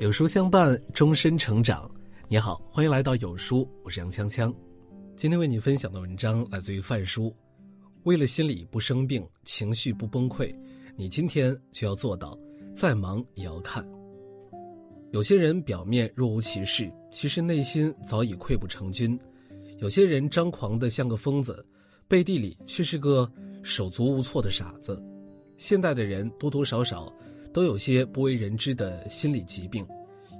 有书相伴，终身成长。你好，欢迎来到有书，我是杨锵锵。今天为你分享的文章来自于范叔。为了心理不生病，情绪不崩溃，你今天就要做到，再忙也要看。有些人表面若无其事，其实内心早已溃不成军；有些人张狂的像个疯子，背地里却是个手足无措的傻子。现代的人多多少少。都有些不为人知的心理疾病，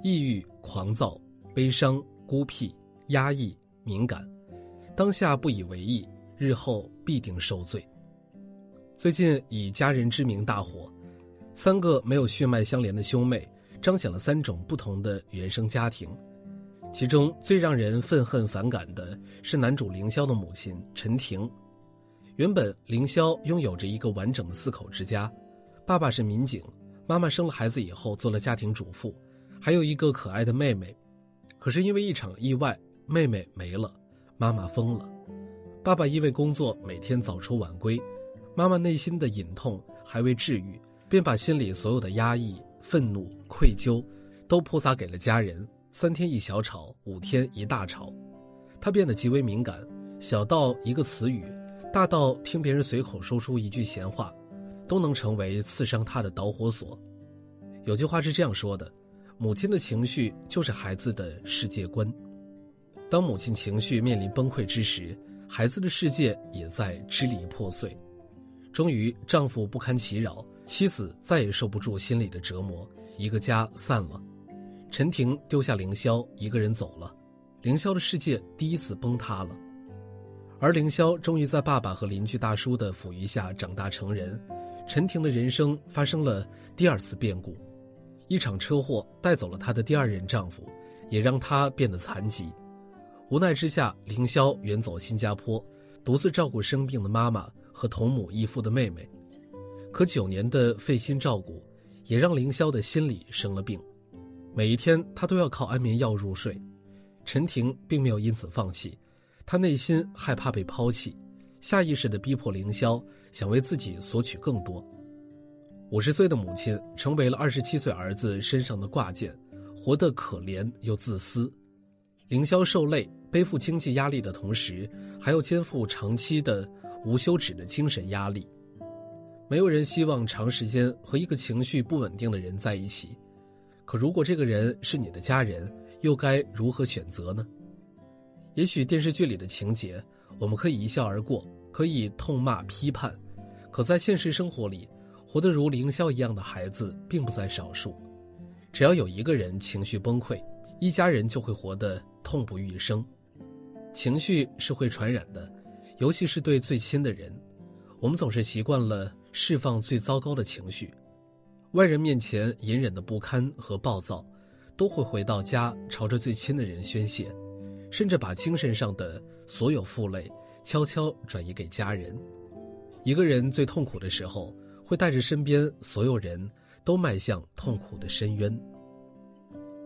抑郁、狂躁、悲伤、孤僻、压抑、敏感，当下不以为意，日后必定受罪。最近以家人之名大火，三个没有血脉相连的兄妹，彰显了三种不同的原生家庭。其中最让人愤恨反感的是男主凌霄的母亲陈婷。原本凌霄拥有着一个完整的四口之家，爸爸是民警。妈妈生了孩子以后做了家庭主妇，还有一个可爱的妹妹。可是因为一场意外，妹妹没了，妈妈疯了。爸爸因为工作每天早出晚归，妈妈内心的隐痛还未治愈，便把心里所有的压抑、愤怒、愧疚，都泼洒给了家人。三天一小吵，五天一大吵，她变得极为敏感，小到一个词语，大到听别人随口说出一句闲话。都能成为刺伤他的导火索。有句话是这样说的：母亲的情绪就是孩子的世界观。当母亲情绪面临崩溃之时，孩子的世界也在支离破碎。终于，丈夫不堪其扰，妻子再也受不住心里的折磨，一个家散了。陈婷丢下凌霄一个人走了，凌霄的世界第一次崩塌了。而凌霄终于在爸爸和邻居大叔的抚育下长大成人。陈婷的人生发生了第二次变故，一场车祸带走了她的第二任丈夫，也让她变得残疾。无奈之下，凌霄远走新加坡，独自照顾生病的妈妈和同母异父的妹妹。可九年的费心照顾，也让凌霄的心里生了病。每一天，他都要靠安眠药入睡。陈婷并没有因此放弃，她内心害怕被抛弃。下意识地逼迫凌霄想为自己索取更多。五十岁的母亲成为了二十七岁儿子身上的挂件，活得可怜又自私。凌霄受累，背负经济压力的同时，还要肩负长期的无休止的精神压力。没有人希望长时间和一个情绪不稳定的人在一起，可如果这个人是你的家人，又该如何选择呢？也许电视剧里的情节。我们可以一笑而过，可以痛骂批判，可在现实生活里，活得如凌霄一样的孩子并不在少数。只要有一个人情绪崩溃，一家人就会活得痛不欲生。情绪是会传染的，尤其是对最亲的人。我们总是习惯了释放最糟糕的情绪，外人面前隐忍的不堪和暴躁，都会回到家朝着最亲的人宣泄。甚至把精神上的所有负累悄悄转移给家人。一个人最痛苦的时候，会带着身边所有人都迈向痛苦的深渊。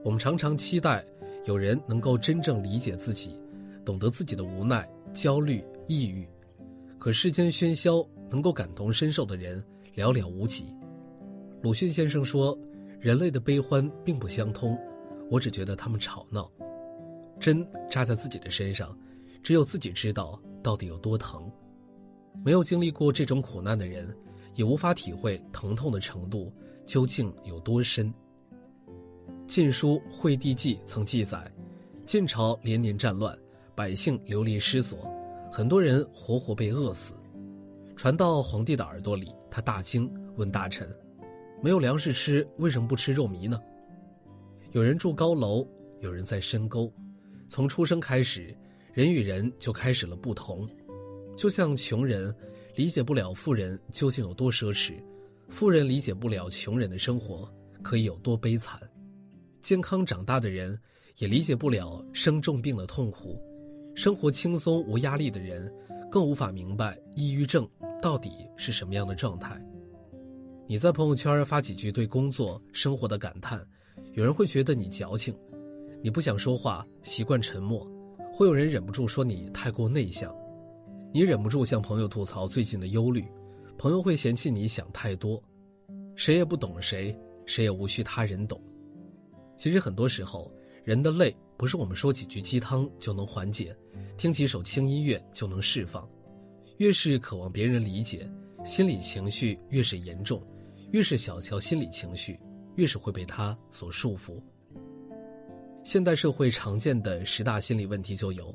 我们常常期待有人能够真正理解自己，懂得自己的无奈、焦虑、抑郁。可世间喧嚣，能够感同身受的人寥寥无几。鲁迅先生说：“人类的悲欢并不相通，我只觉得他们吵闹。”针扎在自己的身上，只有自己知道到底有多疼。没有经历过这种苦难的人，也无法体会疼痛的程度究竟有多深。《晋书·惠帝纪》曾记载，晋朝连年战乱，百姓流离失所，很多人活活被饿死。传到皇帝的耳朵里，他大惊，问大臣：“没有粮食吃，为什么不吃肉糜呢？”有人住高楼，有人在深沟。从出生开始，人与人就开始了不同。就像穷人理解不了富人究竟有多奢侈，富人理解不了穷人的生活可以有多悲惨。健康长大的人也理解不了生重病的痛苦，生活轻松无压力的人更无法明白抑郁症到底是什么样的状态。你在朋友圈发几句对工作生活的感叹，有人会觉得你矫情。你不想说话，习惯沉默，会有人忍不住说你太过内向；你忍不住向朋友吐槽最近的忧虑，朋友会嫌弃你想太多。谁也不懂谁，谁也无需他人懂。其实很多时候，人的累不是我们说几句鸡汤就能缓解，听几首轻音乐就能释放。越是渴望别人理解，心理情绪越是严重；越是小瞧心理情绪，越是会被他所束缚。现代社会常见的十大心理问题就有：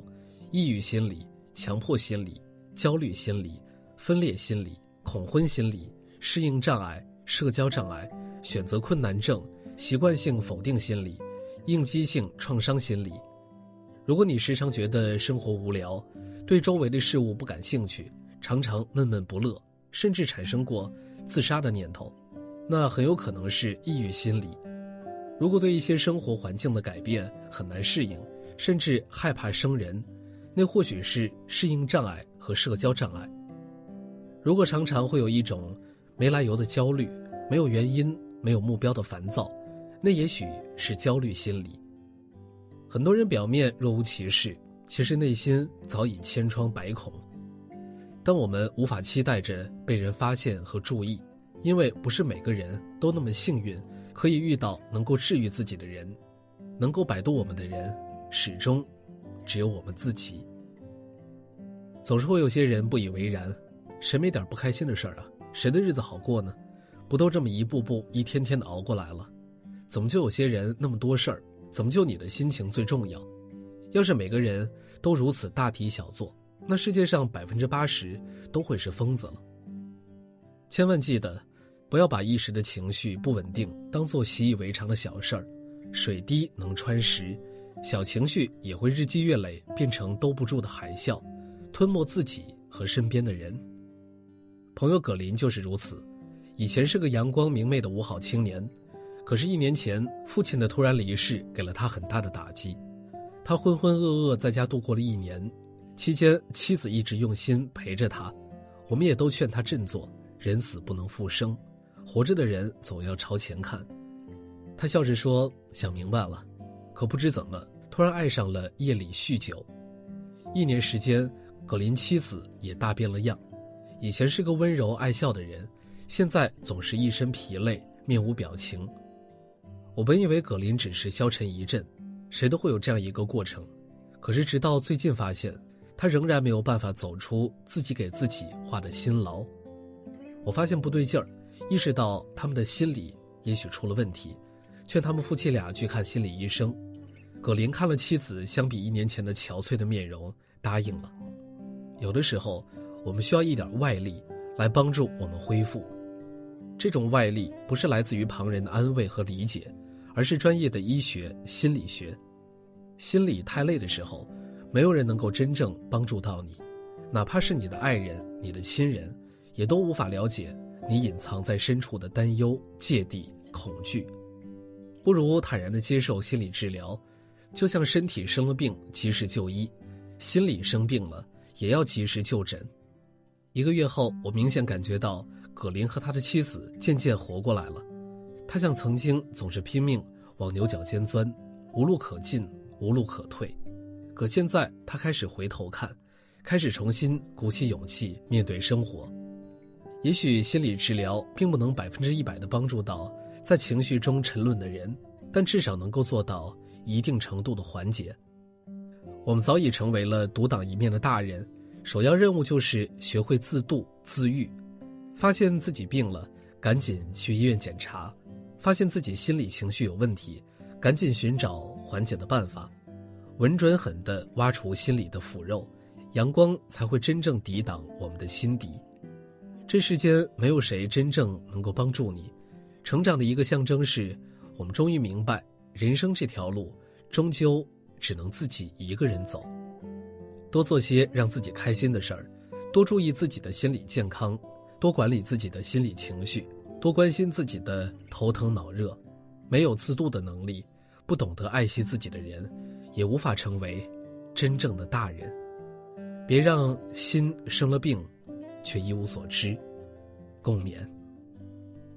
抑郁心理、强迫心理、焦虑心理、分裂心理、恐婚心理、适应障碍、社交障碍、选择困难症、习惯性否定心理、应激性创伤心理。如果你时常觉得生活无聊，对周围的事物不感兴趣，常常闷闷不乐，甚至产生过自杀的念头，那很有可能是抑郁心理。如果对一些生活环境的改变很难适应，甚至害怕生人，那或许是适应障碍和社交障碍。如果常常会有一种没来由的焦虑，没有原因、没有目标的烦躁，那也许是焦虑心理。很多人表面若无其事。其实内心早已千疮百孔，但我们无法期待着被人发现和注意，因为不是每个人都那么幸运，可以遇到能够治愈自己的人，能够摆渡我们的人，始终只有我们自己。总是会有些人不以为然，谁没点不开心的事儿啊？谁的日子好过呢？不都这么一步步、一天天的熬过来了？怎么就有些人那么多事儿？怎么就你的心情最重要？要是每个人都如此大题小做，那世界上百分之八十都会是疯子了。千万记得，不要把一时的情绪不稳定当做习以为常的小事儿。水滴能穿石，小情绪也会日积月累变成兜不住的海啸，吞没自己和身边的人。朋友葛林就是如此，以前是个阳光明媚的五好青年，可是，一年前父亲的突然离世给了他很大的打击。他浑浑噩噩在家度过了一年，期间妻子一直用心陪着他，我们也都劝他振作，人死不能复生，活着的人总要朝前看。他笑着说：“想明白了。”可不知怎么，突然爱上了夜里酗酒。一年时间，葛林妻子也大变了样，以前是个温柔爱笑的人，现在总是一身疲累，面无表情。我本以为葛林只是消沉一阵。谁都会有这样一个过程，可是直到最近发现，他仍然没有办法走出自己给自己画的辛牢。我发现不对劲儿，意识到他们的心理也许出了问题，劝他们夫妻俩去看心理医生。葛林看了妻子相比一年前的憔悴的面容，答应了。有的时候，我们需要一点外力来帮助我们恢复，这种外力不是来自于旁人的安慰和理解。而是专业的医学心理学，心理太累的时候，没有人能够真正帮助到你，哪怕是你的爱人、你的亲人，也都无法了解你隐藏在深处的担忧、芥蒂、恐惧。不如坦然的接受心理治疗，就像身体生了病及时就医，心理生病了也要及时就诊。一个月后，我明显感觉到葛林和他的妻子渐渐活过来了。他像曾经总是拼命往牛角尖钻，无路可进，无路可退。可现在他开始回头看，开始重新鼓起勇气面对生活。也许心理治疗并不能百分之一百的帮助到在情绪中沉沦的人，但至少能够做到一定程度的缓解。我们早已成为了独当一面的大人，首要任务就是学会自度自愈。发现自己病了，赶紧去医院检查。发现自己心理情绪有问题，赶紧寻找缓解的办法，稳准狠地挖除心里的腐肉，阳光才会真正抵挡我们的心底。这世间没有谁真正能够帮助你，成长的一个象征是，我们终于明白，人生这条路终究只能自己一个人走。多做些让自己开心的事儿，多注意自己的心理健康，多管理自己的心理情绪。多关心自己的头疼脑热，没有自度的能力，不懂得爱惜自己的人，也无法成为真正的大人。别让心生了病，却一无所知。共勉。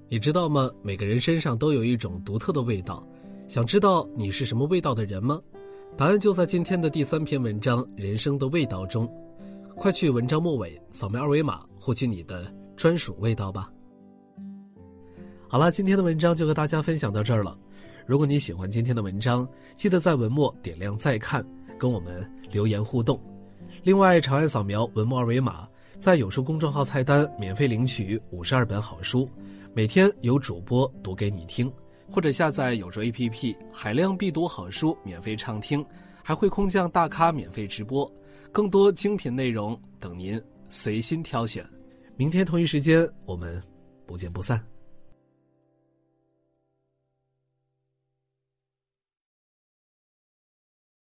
你知道吗？每个人身上都有一种独特的味道。想知道你是什么味道的人吗？答案就在今天的第三篇文章《人生的味道》中。快去文章末尾扫描二维码，获取你的专属味道吧。好了，今天的文章就和大家分享到这儿了。如果你喜欢今天的文章，记得在文末点亮再看，跟我们留言互动。另外，长按扫描文末二维码，在有书公众号菜单免费领取五十二本好书，每天有主播读给你听，或者下载有书 APP，海量必读好书免费畅听，还会空降大咖免费直播，更多精品内容等您随心挑选。明天同一时间，我们不见不散。